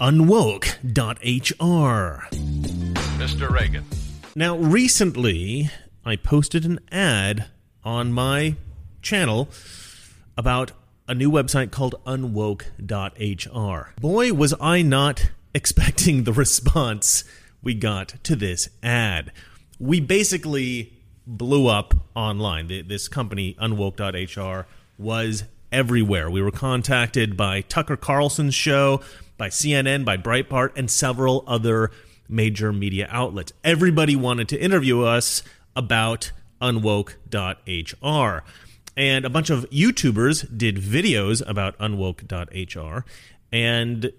Unwoke.hr. Mr. Reagan. Now, recently, I posted an ad on my channel about a new website called unwoke.hr. Boy, was I not expecting the response we got to this ad. We basically blew up online. This company, unwoke.hr, was everywhere. We were contacted by Tucker Carlson's show, by CNN, by Breitbart, and several other major media outlets. Everybody wanted to interview us about unwoke.hr. And a bunch of YouTubers did videos about unwoke.hr, and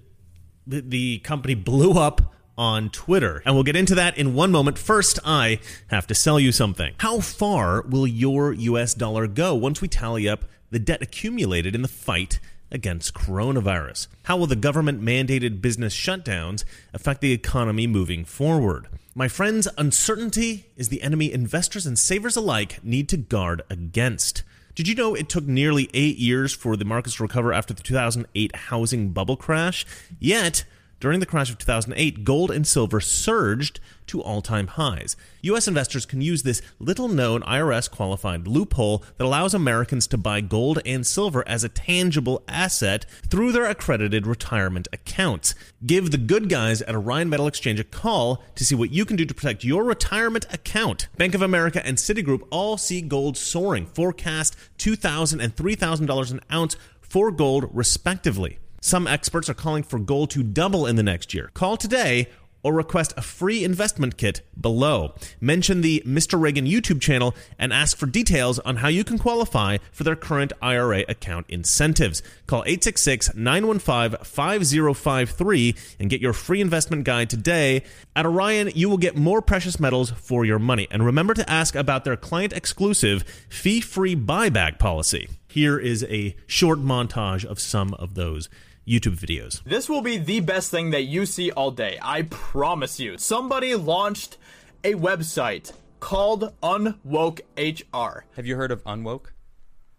the, the company blew up on Twitter. And we'll get into that in one moment. First, I have to sell you something. How far will your US dollar go once we tally up the debt accumulated in the fight against coronavirus? How will the government mandated business shutdowns affect the economy moving forward? My friends, uncertainty is the enemy investors and savers alike need to guard against. Did you know it took nearly eight years for the markets to recover after the 2008 housing bubble crash? Yet, during the crash of 2008, gold and silver surged to all time highs. U.S. investors can use this little known IRS qualified loophole that allows Americans to buy gold and silver as a tangible asset through their accredited retirement accounts. Give the good guys at Orion Metal Exchange a call to see what you can do to protect your retirement account. Bank of America and Citigroup all see gold soaring, forecast $2,000 and $3,000 an ounce for gold, respectively. Some experts are calling for gold to double in the next year. Call today or request a free investment kit below. Mention the Mr. Reagan YouTube channel and ask for details on how you can qualify for their current IRA account incentives. Call 866 915 5053 and get your free investment guide today. At Orion, you will get more precious metals for your money. And remember to ask about their client exclusive fee free buyback policy. Here is a short montage of some of those YouTube videos. This will be the best thing that you see all day. I promise you. Somebody launched a website called Unwoke HR. Have you heard of Unwoke?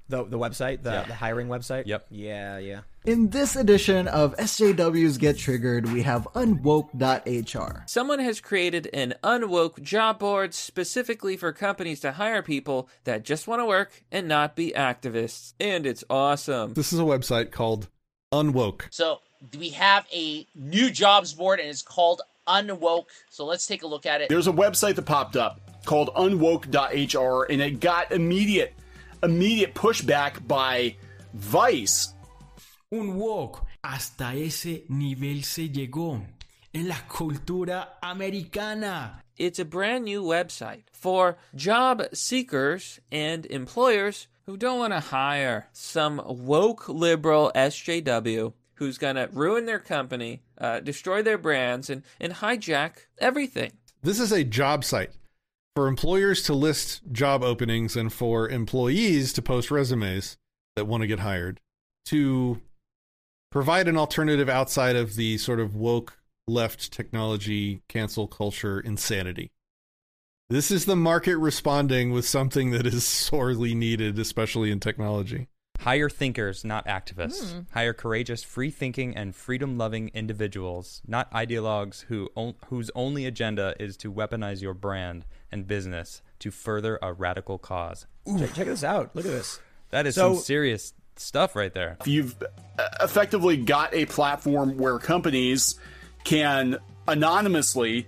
The the website, the, Yeah. the hiring website. Yep. Yeah, yeah. In this edition of SJWs Get Triggered, we have unwoke.hr. Someone has created an unwoke job board specifically for companies to hire people that just want to work and not be activists. And it's awesome. This is a website called Unwoke. So we have a new jobs board and it's called Unwoke. So let's take a look at it. There's a website that popped up called unwoke.hr and it got immediate immediate pushback by Vice. Unwoke. Hasta ese nivel se llegó en la cultura americana. It's a brand new website for job seekers and employers who don't want to hire some woke liberal SJW who's going to ruin their company, uh, destroy their brands, and, and hijack everything. This is a job site for employers to list job openings and for employees to post resumes that want to get hired to provide an alternative outside of the sort of woke left technology cancel culture insanity. This is the market responding with something that is sorely needed, especially in technology. Hire thinkers, not activists. Hmm. Hire courageous, free thinking, and freedom loving individuals, not ideologues who on- whose only agenda is to weaponize your brand and business to further a radical cause. Check, check this out. Look at this. That is So- some serious stuff right there. You've uh, effectively got a platform where companies can anonymously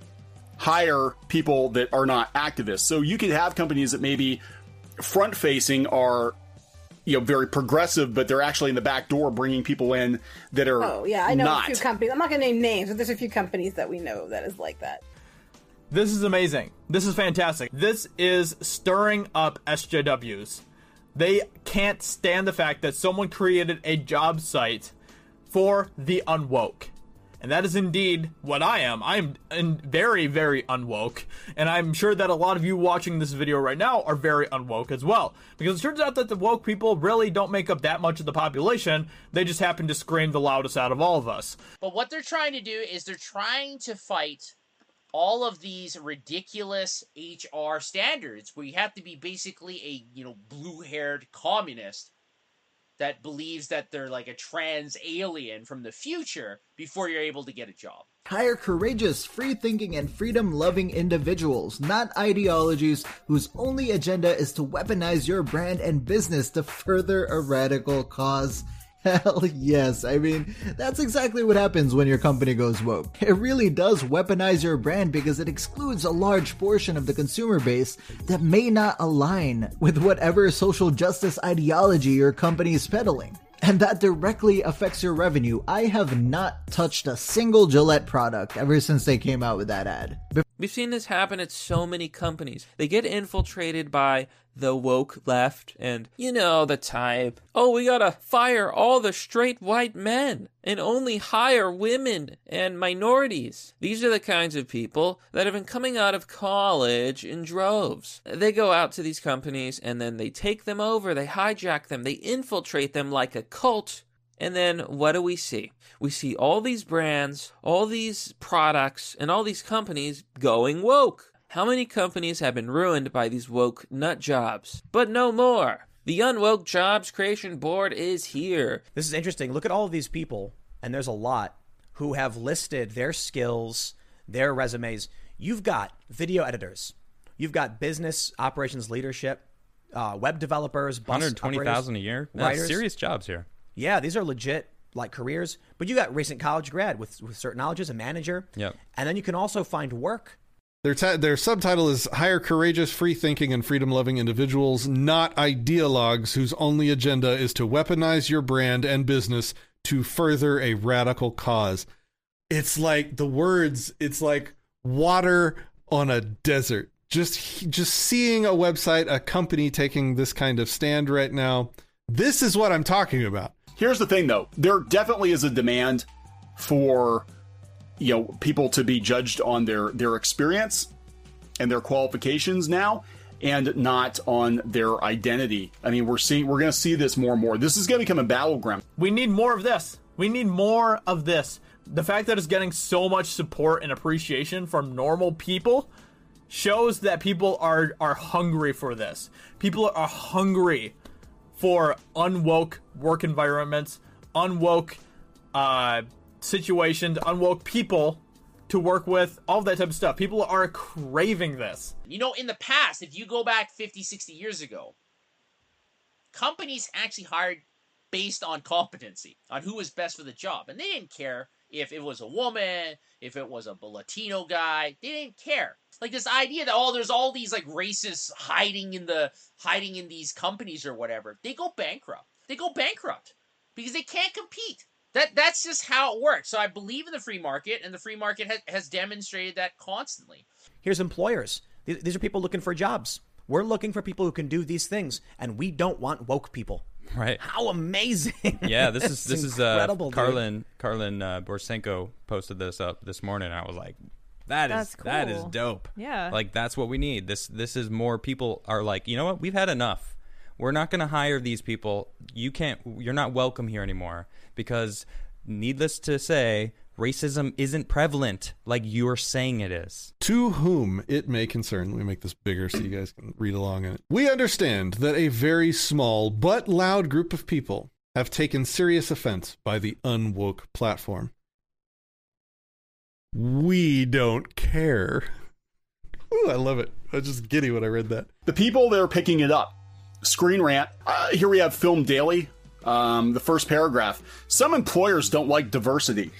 hire people that are not activists. So you could have companies that maybe front facing are you know very progressive but they're actually in the back door bringing people in that are Oh yeah, I know not. a few companies. I'm not gonna name names, but there's a few companies that we know that is like that. This is amazing. This is fantastic. This is stirring up SJWs. They can't stand the fact that someone created a job site for the unwoke. And that is indeed what I am. I am in very, very unwoke. And I'm sure that a lot of you watching this video right now are very unwoke as well. Because it turns out that the woke people really don't make up that much of the population. They just happen to scream the loudest out of all of us. But what they're trying to do is they're trying to fight all of these ridiculous HR standards where you have to be basically a, you know, blue-haired communist that believes that they're like a trans alien from the future before you're able to get a job. Hire courageous, free thinking, and freedom loving individuals, not ideologies whose only agenda is to weaponize your brand and business to further a radical cause. Hell yes. I mean, that's exactly what happens when your company goes woke. It really does weaponize your brand because it excludes a large portion of the consumer base that may not align with whatever social justice ideology your company is peddling. And that directly affects your revenue. I have not touched a single Gillette product ever since they came out with that ad. We've seen this happen at so many companies. They get infiltrated by the woke left and, you know, the type. Oh, we gotta fire all the straight white men and only hire women and minorities. These are the kinds of people that have been coming out of college in droves. They go out to these companies and then they take them over, they hijack them, they infiltrate them like a cult. And then what do we see? We see all these brands, all these products, and all these companies going woke. How many companies have been ruined by these woke nut jobs? But no more. The Unwoke Jobs Creation Board is here. This is interesting. Look at all of these people, and there's a lot who have listed their skills, their resumes. You've got video editors, you've got business operations leadership, uh, web developers, bus 120,000 a year. No, writers. serious jobs here. Yeah, these are legit like careers. But you got recent college grad with with certain knowledges, a manager. Yep. And then you can also find work. Their, their subtitle is Hire Courageous, Free Thinking, and Freedom Loving Individuals, Not Ideologues Whose Only Agenda is to Weaponize Your Brand and Business to Further a Radical Cause. It's like the words, it's like water on a desert. Just, just seeing a website, a company taking this kind of stand right now. This is what I'm talking about. Here's the thing though. There definitely is a demand for you know people to be judged on their their experience and their qualifications now and not on their identity. I mean, we're seeing we're going to see this more and more. This is going to become a battleground. We need more of this. We need more of this. The fact that it's getting so much support and appreciation from normal people shows that people are are hungry for this. People are hungry for unwoke work environments, unwoke uh, situations, unwoke people to work with, all that type of stuff. People are craving this. You know, in the past, if you go back 50, 60 years ago, companies actually hired based on competency, on who was best for the job. And they didn't care if it was a woman, if it was a Latino guy. They didn't care. Like this idea that oh, there's all these like racists hiding in the hiding in these companies or whatever. They go bankrupt. They go bankrupt because they can't compete. That that's just how it works. So I believe in the free market, and the free market has, has demonstrated that constantly. Here's employers. These these are people looking for jobs. We're looking for people who can do these things, and we don't want woke people. Right. How amazing! Yeah, this is this is uh, incredible, dude. Karlyn Karlyn uh, Borysenko posted this up this morning. I was like, that is That's that is cool. dope. Yeah. like that's what we need. This this is more people are like, you know what? We've had enough. We're not going to hire these people. You can't. You're not welcome here anymore because, needless to say, racism isn't prevalent like you're saying it is. To whom it may concern, let me make this bigger so you guys can read along in it. We understand that a very small but loud group of people have taken serious offense by the unwoke platform. We don't care. Ooh, I love it. I was just giddy when I read that. The people they're picking it up. Screen Rant. Uh, here we have Film Daily. Um, the first paragraph. Some employers don't like diversity.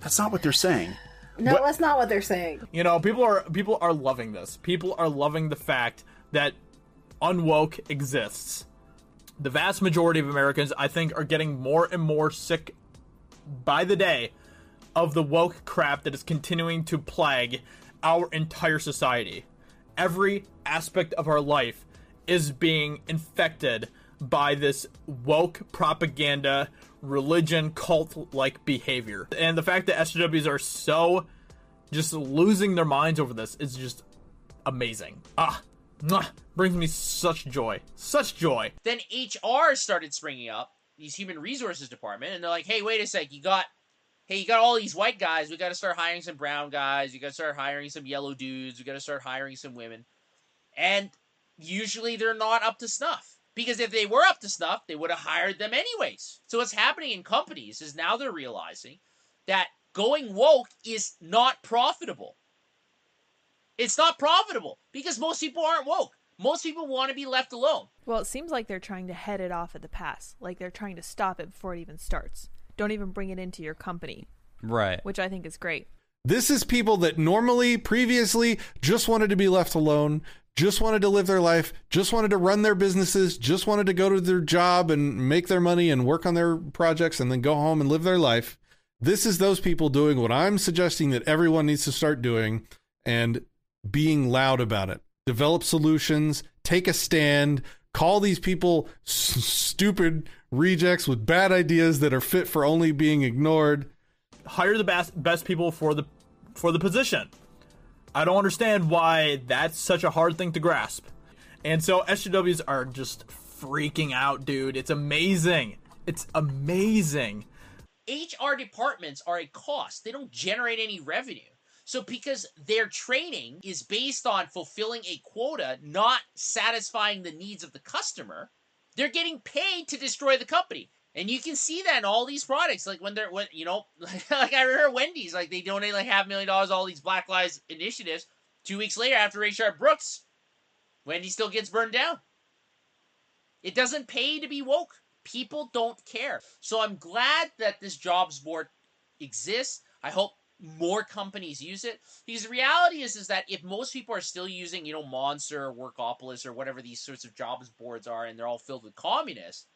That's not what they're saying. No, What- that's not what they're saying. You know, people are people are loving this. People are loving the fact that unwoke exists. The vast majority of Americans, I think, are getting more and more sick by the day of the woke crap that is continuing to plague our entire society. Every aspect of our life is being infected by this woke propaganda, religion, cult like behavior. And the fact that SJWs are so just losing their minds over this is just amazing. Ah, mwah, brings me such joy. Such joy. Then HR started springing up, these human resources department, and they're like, "Hey, wait a sec, you got, hey, you got all these white guys. We got to start hiring some brown guys. You got to start hiring some yellow dudes. We got to start hiring some women." And usually they're not up to snuff. Because if they were up to snuff, they would have hired them anyways. So what's happening in companies is now they're realizing that going woke is not profitable. It's not profitable because most people aren't woke. Most people want to be left alone. Well, it seems like they're trying to head it off at the pass. Like they're trying to stop it before it even starts. Don't even bring it into your company, Right. which I think is great. This is people that normally, previously, just wanted to be left alone, just wanted to live their life, just wanted to run their businesses, just wanted to go to their job and make their money and work on their projects and then go home and live their life. This is those people doing what I'm suggesting that everyone needs to start doing and being loud about it. Develop solutions, take a stand, call these people s- stupid rejects with bad ideas that are fit for only being ignored. hire the best best people for the for the position. I don't understand why that's such a hard thing to grasp. And so SJWs are just freaking out, dude. It's amazing. It's amazing. HR departments are a cost. They don't generate any revenue. So because their training is based on fulfilling a quota, not satisfying the needs of the customer, they're getting paid to destroy the company. And you can see that in all these products. Like when they're when you know, like I remember Wendy's, like they donate like half a million dollars all these Black Lives initiatives. Two weeks later, after Rayshard Brooks, Wendy still gets burned down. It doesn't pay to be woke. People don't care. So I'm glad that this jobs board exists. I hope more companies use it because the reality is is that if most people are still using you know monster or workopolis or whatever these sorts of jobs boards are and they're all filled with communists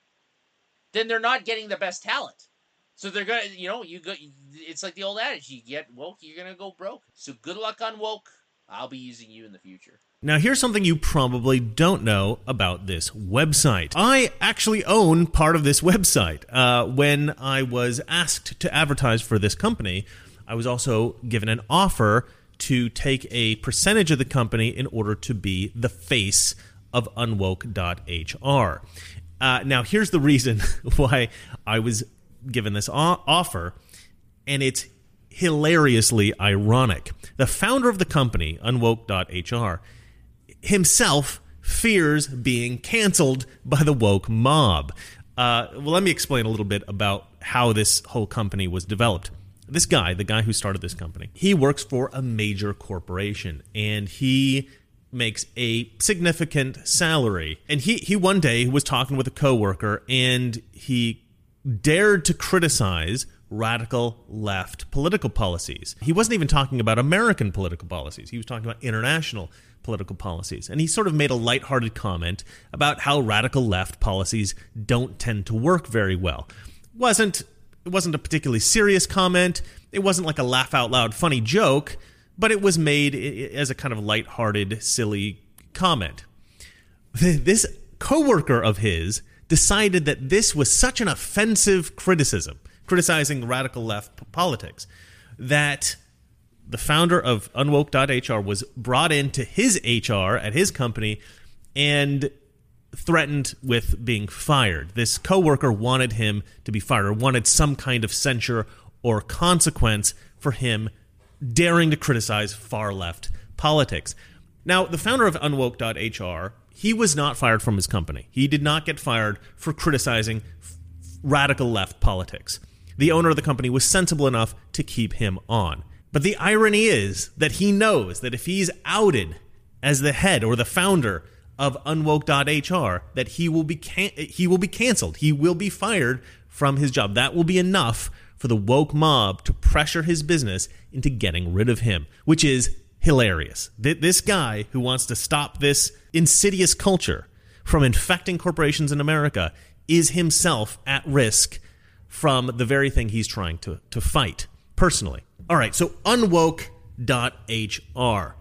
then they're not getting the best talent so they're gonna you know you go it's like the old adage you get woke you're gonna go broke so good luck on woke i'll be using you in the future Now, here's something you probably don't know about this website. I actually own part of this website. Uh, when I was asked to advertise for this company, I was also given an offer to take a percentage of the company in order to be the face of unwoke.hr. Uh, now, here's the reason why I was given this offer, and it's hilariously ironic. The founder of the company, unwoke.hr, himself fears being canceled by the woke mob. Uh, well, let me explain a little bit about how this whole company was developed. This guy, the guy who started this company, he works for a major corporation and he makes a significant salary. And he, he one day was talking with a coworker and he dared to criticize radical left political policies. He wasn't even talking about American political policies. He was talking about international political policies. And he sort of made a lighthearted comment about how radical left policies don't tend to work very well. Wasn't it wasn't a particularly serious comment. It wasn't like a laugh out loud funny joke, but it was made as a kind of lighthearted silly comment this coworker of his decided that this was such an offensive criticism, criticizing radical left politics, that the founder of unwoke.hr was brought into his HR at his company and threatened with being fired. This coworker wanted him to be fired or wanted some kind of censure or consequence for him daring to criticize far left politics. Now, the founder of unwoke.hr, he was not fired from his company. He did not get fired for criticizing f- radical left politics. The owner of the company was sensible enough to keep him on. But the irony is that he knows that if he's outed as the head or the founder of unwoke.hr that he will be can- he will be canceled. He will be fired from his job. That will be enough for the woke mob to pressure his business into getting rid of him, which is hilarious. Th- This guy who wants to stop this insidious culture from infecting corporations in America is himself at risk from the very thing he's trying to, to fight personally. All right, so unwoke.hr.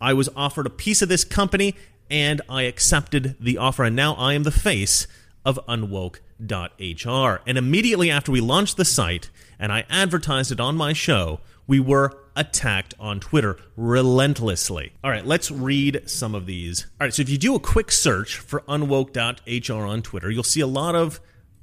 I was offered a piece of this company and I accepted the offer, and now I am the face of unwoke.hr. And immediately after we launched the site and I advertised it on my show, we were attacked on Twitter relentlessly. All right, let's read some of these. All right, so if you do a quick search for unwoke.hr on Twitter, you'll see a lot of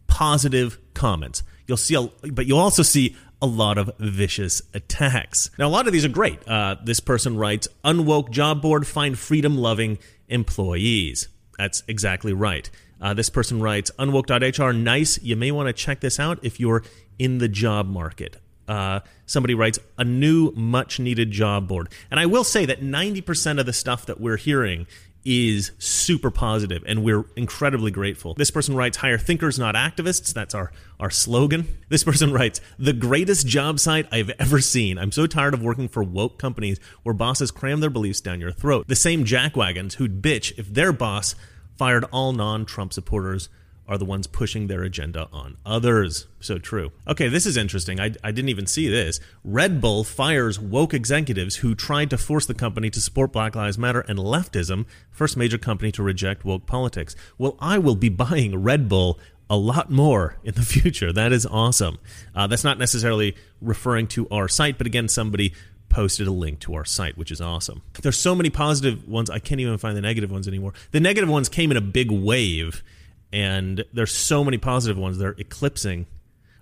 positive comments. You'll see, a, but you'll also see a lot of vicious attacks. Now, a lot of these are great. Uh, this person writes, "Unwoke job board find freedom loving employees." That's exactly right. Uh, this person writes, unwoke.hr, nice. You may want to check this out if you're in the job market. Uh, somebody writes, a new, much needed job board. And I will say that 90% of the stuff that we're hearing is super positive and we're incredibly grateful. This person writes, hire thinkers, not activists. That's our, our slogan. This person writes, the greatest job site I've ever seen. I'm so tired of working for woke companies where bosses cram their beliefs down your throat. The same jackwagons who'd bitch if their boss fired all non Trump supporters are the ones pushing their agenda on others. So true. Okay, this is interesting. I, I didn't even see this. Red Bull fires woke executives who tried to force the company to support Black Lives Matter and leftism, first major company to reject woke politics. Well, I will be buying Red Bull a lot more in the future. That is awesome. Uh, that's not necessarily referring to our site, but again, somebody posted a link to our site, which is awesome. There's so many positive ones, I can't even find the negative ones anymore. The negative ones came in a big wave and there's so many positive ones they're eclipsing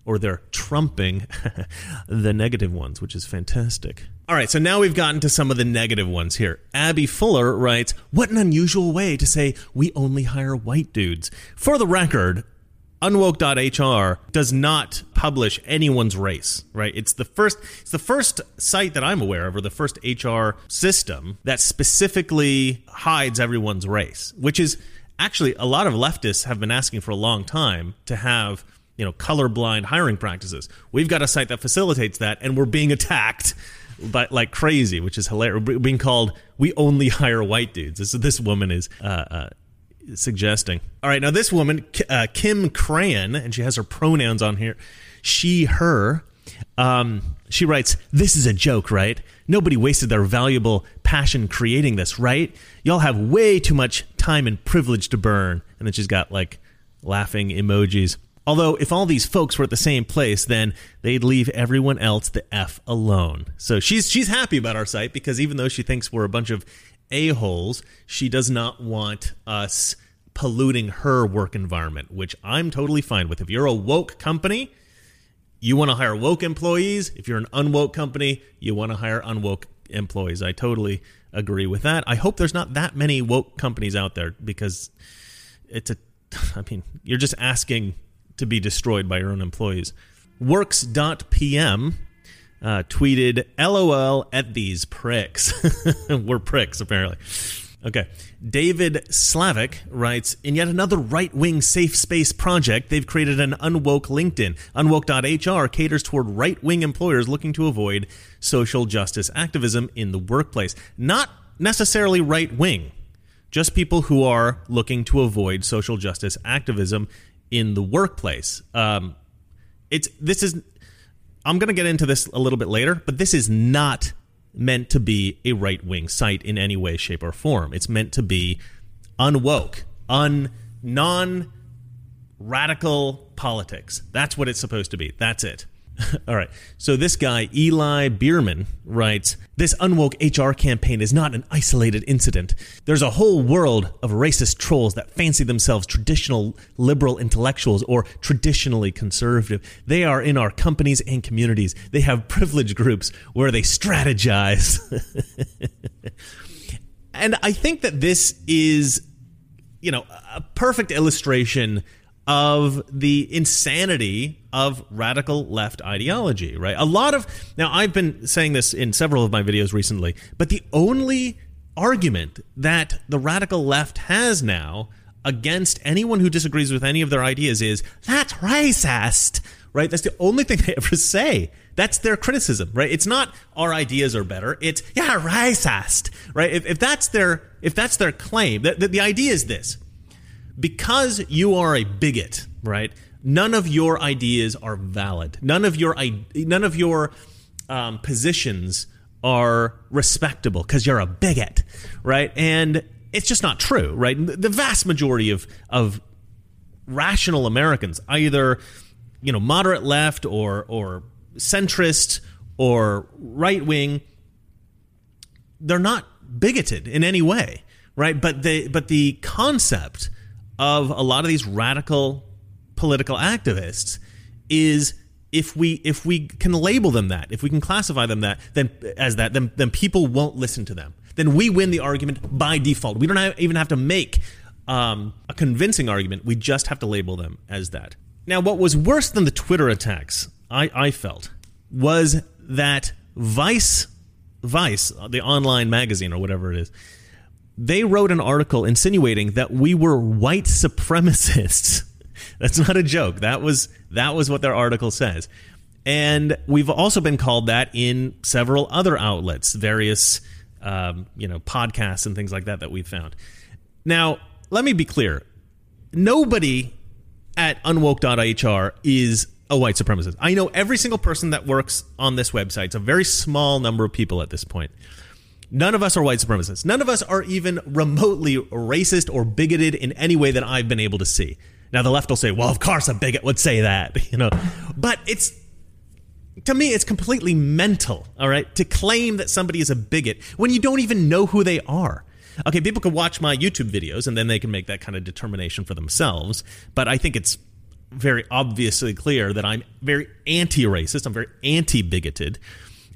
or they're trumping the negative ones which is fantastic all right so now we've gotten to some of the negative ones here abby fuller writes what an unusual way to say we only hire white dudes for the record unwoke.hr does not publish anyone's race right it's the first it's the first site that i'm aware of or the first hr system that specifically hides everyone's race which is actually a lot of leftists have been asking for a long time to have you know colorblind hiring practices. We've got a site that facilitates that, and we're being attacked but like crazy, which is hilarious. Being called "we only hire white dudes." This this woman is uh, uh, suggesting. All right, now this woman, uh, Kim Crayton, and she has her pronouns on here. She, her. Um, she writes, "This is a joke, right? Nobody wasted their valuable passion creating this, right? Y'all have way too much time and privilege to burn." And then she's got like laughing emojis. Although, if all these folks were at the same place, then they'd leave everyone else the f alone. So she's she's happy about our site because even though she thinks we're a bunch of a holes, she does not want us polluting her work environment, which I'm totally fine with. If you're a woke company, you want to hire woke employees. If you're an unwoke company, you want to hire unwoke employees. I totally agree with that. I hope there's not that many woke companies out there because it's a I mean, you're just asking to be destroyed by your own employees. Works.pm uh, tweeted, LOL at these pricks. We're pricks, apparently. Okay. David Slavic writes In yet another right wing safe space project, they've created an unwoke LinkedIn. Unwoke.hr caters toward right wing employers looking to avoid social justice activism in the workplace. Not necessarily right wing, just people who are looking to avoid social justice activism in the workplace. Um, it's this is I'm going to get into this a little bit later, but this is not meant to be a right wing site in any way, shape, or form. It's meant to be unwoke, un non radical politics. That's what it's supposed to be. That's it. All right. So this guy, Eli Bierman, writes This unwoke HR campaign is not an isolated incident. There's a whole world of racist trolls that fancy themselves traditional liberal intellectuals or traditionally conservative. They are in our companies and communities. They have privilege groups where they strategize. and I think that this is, you know, a perfect illustration of the insanity of radical left ideology, right? A lot of now I've been saying this in several of my videos recently, but the only argument that the radical left has now against anyone who disagrees with any of their ideas is that's racist, right? That's the only thing they ever say. That's their criticism, right? It's not our ideas are better. It's yeah, racist, right? If, if that's their if that's their claim, the, the, the idea is this: because you are a bigot, right? None of your ideas are valid. None of your none of your um, positions are respectable because you're a bigot, right? And it's just not true, right? The vast majority of of rational Americans, either you know moderate left or or centrist or right wing, they're not bigoted in any way, right? But the but the concept of a lot of these radical political activists is if we if we can label them that, if we can classify them that, then as that, then then people won't listen to them. Then we win the argument by default. We don't have, even have to make um, a convincing argument. We just have to label them as that. Now, what was worse than the Twitter attacks, I, I felt, was that Vice, Vice, the online magazine or whatever it is, they wrote an article insinuating that we were white supremacists. That's not a joke. That was that was what their article says. And we've also been called that in several other outlets, various um, you know podcasts and things like that that we've found. Now, let me be clear: nobody at unwoke.hr is a white supremacist. I know every single person that works on this website. It's a very small number of people at this point. None of us are white supremacists. None of us are even remotely racist or bigoted in any way that I've been able to see. Now the left will say, "Well, of course a bigot would say that," you know. But it's to me it's completely mental, all right? To claim that somebody is a bigot when you don't even know who they are. Okay, people can watch my YouTube videos and then they can make that kind of determination for themselves, but I think it's very obviously clear that I'm very anti-racist, I'm very anti-bigoted,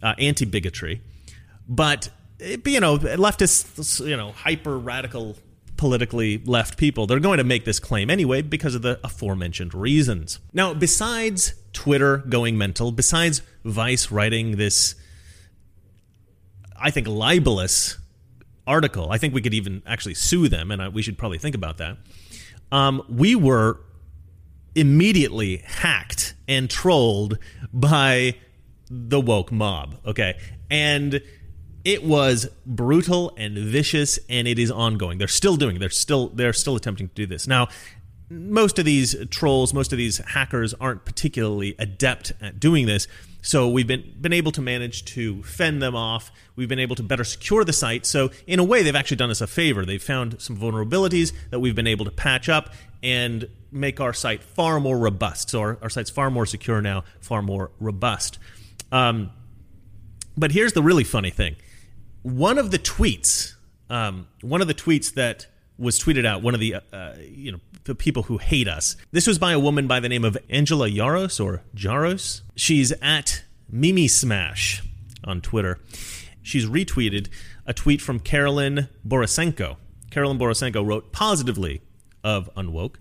uh, anti-bigotry. But you know, leftists, you know, hyper radical politically left people, they're going to make this claim anyway because of the aforementioned reasons. Now, besides Twitter going mental, besides Vice writing this, I think, libelous article, I think we could even actually sue them, and we should probably think about that. Um, we were immediately hacked and trolled by the woke mob, okay? And it was brutal and vicious and it is ongoing. They're still doing it. they're still they're still attempting to do this. Now most of these trolls most of these hackers aren't particularly adept at doing this so we've been been able to manage to fend them off. We've been able to better secure the site so in a way they've actually done us a favor. They've found some vulnerabilities that we've been able to patch up and make our site far more robust. So our, our site's far more secure now far more robust. Um, but here's the really funny thing one of the tweets, um, one of the tweets that was tweeted out, one of the uh, you know the people who hate us. This was by a woman by the name of Angela Yaros or Jaros. She's at Mimi Smash on Twitter. She's retweeted a tweet from Carolyn Borysenko. Carolyn Borysenko wrote positively of Unwoke,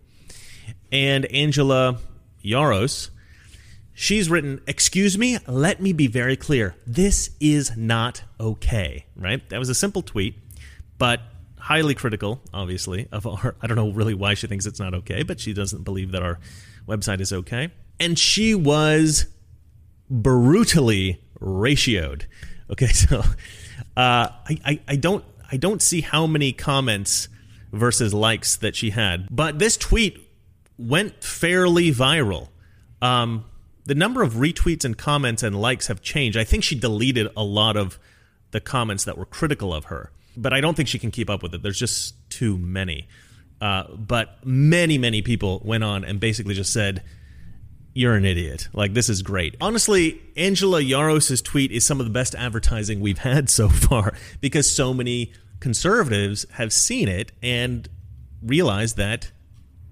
and Angela Yaros She's written, Excuse me, let me be very clear. This is not okay, right? That was a simple tweet, but highly critical, obviously, of our. I don't know really why she thinks it's not okay, but she doesn't believe that our website is okay. And she was brutally ratioed. Okay, so uh, I, I, I don't I don't see how many comments versus likes that she had, but this tweet went fairly viral. Um, the number of retweets and comments and likes have changed. I think she deleted a lot of the comments that were critical of her, but I don't think she can keep up with it. There's just too many. Uh, but many, many people went on and basically just said, you're an idiot. Like, this is great. Honestly, Angela Yaros' tweet is some of the best advertising we've had so far because so many conservatives have seen it and realized that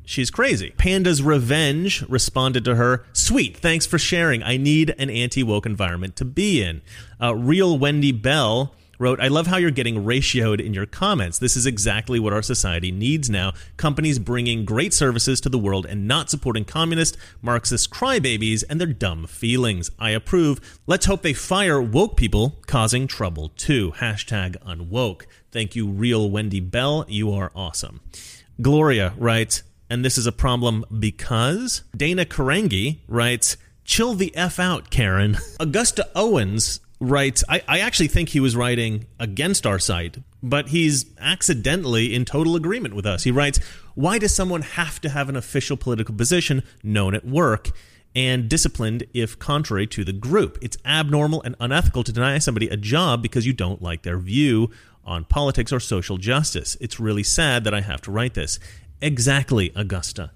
She's crazy. Panda's Revenge responded to her, Sweet, thanks for sharing. I need an anti woke environment to be in. Uh, Real Wendy Bell wrote, I love how you're getting ratioed in your comments. This is exactly what our society needs now. Companies bringing great services to the world and not supporting communist, Marxist crybabies and their dumb feelings. I approve. Let's hope they fire woke people causing trouble too. Hashtag unwoke. Thank you, Real Wendy Bell. You are awesome. Gloria writes, and this is a problem because Dana Karangi writes, Chill the F out, Karen. Augusta Owens writes, I, I actually think he was writing against our site, but he's accidentally in total agreement with us. He writes, Why does someone have to have an official political position known at work? and disciplined if contrary to the group. It's abnormal and unethical to deny somebody a job because you don't like their view on politics or social justice. It's really sad that I have to write this. Exactly, Augusta.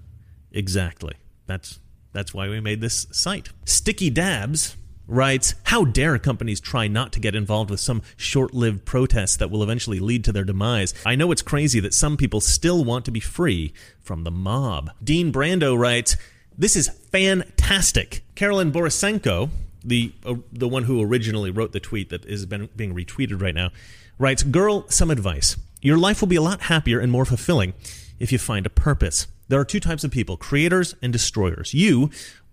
Exactly. That's that's why we made this site. Sticky Dabs writes, How dare companies try not to get involved with some short lived protests that will eventually lead to their demise? I know it's crazy that some people still want to be free from the mob. Dean Brando writes, This is fantastic. Carolyn Borysenko, the, uh, the one who originally wrote the tweet that is been, being retweeted right now, writes, Girl, some advice. Your life will be a lot happier and more fulfilling if you find a purpose. There are two types of people creators and destroyers. You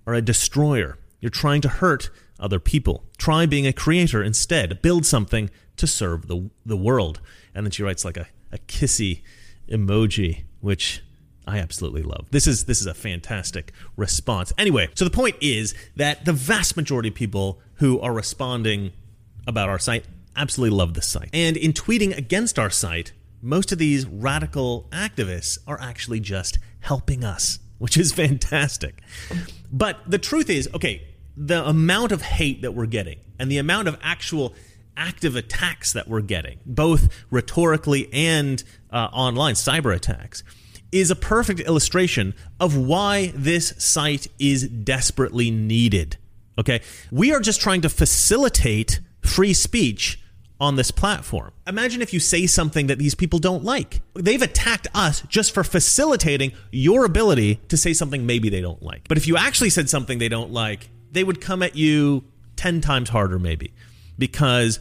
are a destroyer. You're trying to hurt other people. Try being a creator instead. Build something to serve the, the world. And then she writes like a, a kissy emoji, which I absolutely love. This is this is a fantastic response. Anyway, so the point is that the vast majority of people who are responding about our site absolutely love this site. And in tweeting against our site, most of these radical activists are actually just helping us, which is fantastic. But the truth is, okay, the amount of hate that we're getting and the amount of actual active attacks that we're getting, both rhetorically and uh, online cyber attacks, is a perfect illustration of why this site is desperately needed. Okay? We are just trying to facilitate free speech on this platform. Imagine if you say something that these people don't like. They've attacked us just for facilitating your ability to say something maybe they don't like. But if you actually said something they don't like, they would come at you 10 times harder, maybe, because.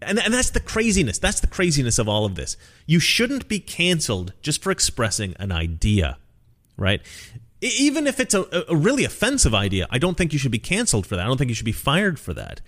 And, and that's the craziness. That's the craziness of all of this. You shouldn't be canceled just for expressing an idea, right? Even if it's a, a really offensive idea, I don't think you should be canceled for that. I don't think you should be fired for that.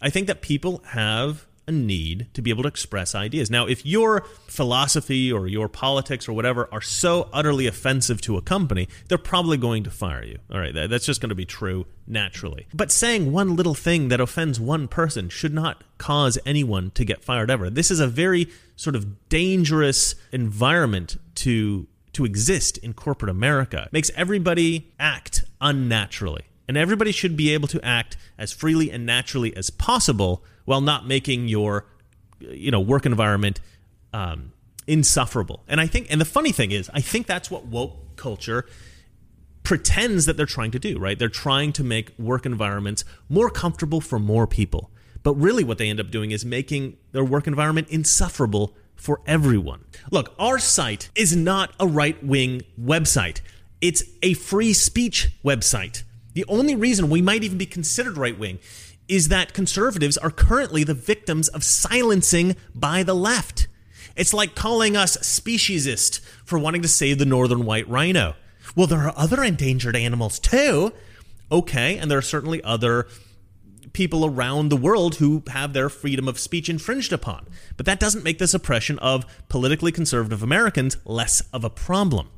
I think that people have a need to be able to express ideas. Now, if your philosophy or your politics or whatever are so utterly offensive to a company, they're probably going to fire you. All right, that's just going to be true naturally. But saying one little thing that offends one person should not cause anyone to get fired ever. This is a very sort of dangerous environment to to exist in corporate America. It makes everybody act unnaturally. And everybody should be able to act as freely and naturally as possible while not making your you know work environment um, insufferable. And I think, and the funny thing is, I think that's what woke culture pretends that they're trying to do. Right? They're trying to make work environments more comfortable for more people. But really, what they end up doing is making their work environment insufferable for everyone. Look, our site is not a right wing website. It's a free speech website. The only reason we might even be considered right wing is that conservatives are currently the victims of silencing by the left. It's like calling us speciesist for wanting to save the northern white rhino. Well, there are other endangered animals too. Okay, and there are certainly other people around the world who have their freedom of speech infringed upon. But that doesn't make the suppression of politically conservative Americans less of a problem.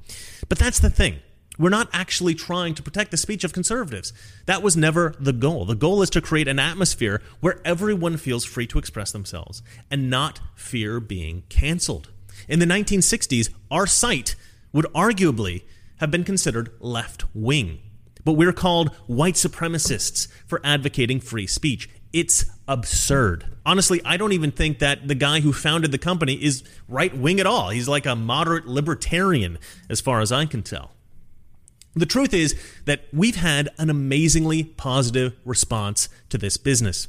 But that's the thing. We're not actually trying to protect the speech of conservatives. That was never the goal. The goal is to create an atmosphere where everyone feels free to express themselves and not fear being canceled. In the 1960s, our site would arguably have been considered left wing. But we're called white supremacists for advocating free speech. It's absurd. Honestly, I don't even think that the guy who founded the company is right wing at all. He's like a moderate libertarian, as far as I can tell. The truth is that we've had an amazingly positive response to this business.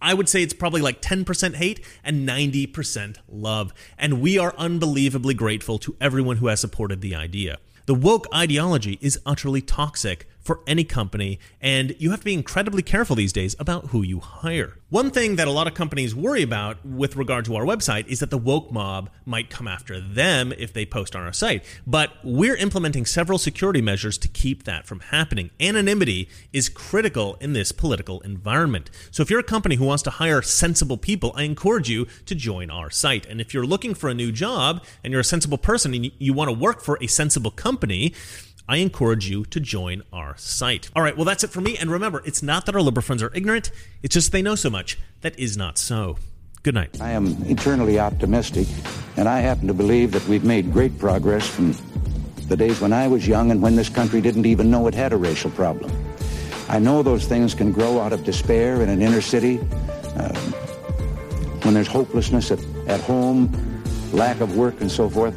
I would say it's probably like 10% hate and 90% love. And we are unbelievably grateful to everyone who has supported the idea. The woke ideology is utterly toxic for any company, and you have to be incredibly careful these days about who you hire. One thing that a lot of companies worry about with regard to our website is that the woke mob might come after them if they post on our site. But we're implementing several security measures to keep that from happening. Anonymity is critical in this political environment. So if you're a company who wants to hire sensible people, I encourage you to join our site. And if you're looking for a new job and you're a sensible person and you, want to work for a sensible company, I encourage you to join our site. All right, well, that's it for me. And remember, it's not that our liberal friends are ignorant, it's just they know so much that is not so. Good night. I am eternally optimistic, and I happen to believe that we've made great progress from the days when I was young and when this country didn't even know it had a racial problem. I know those things can grow out of despair in an inner city, uh, when there's hopelessness at, at home, lack of work, and so forth.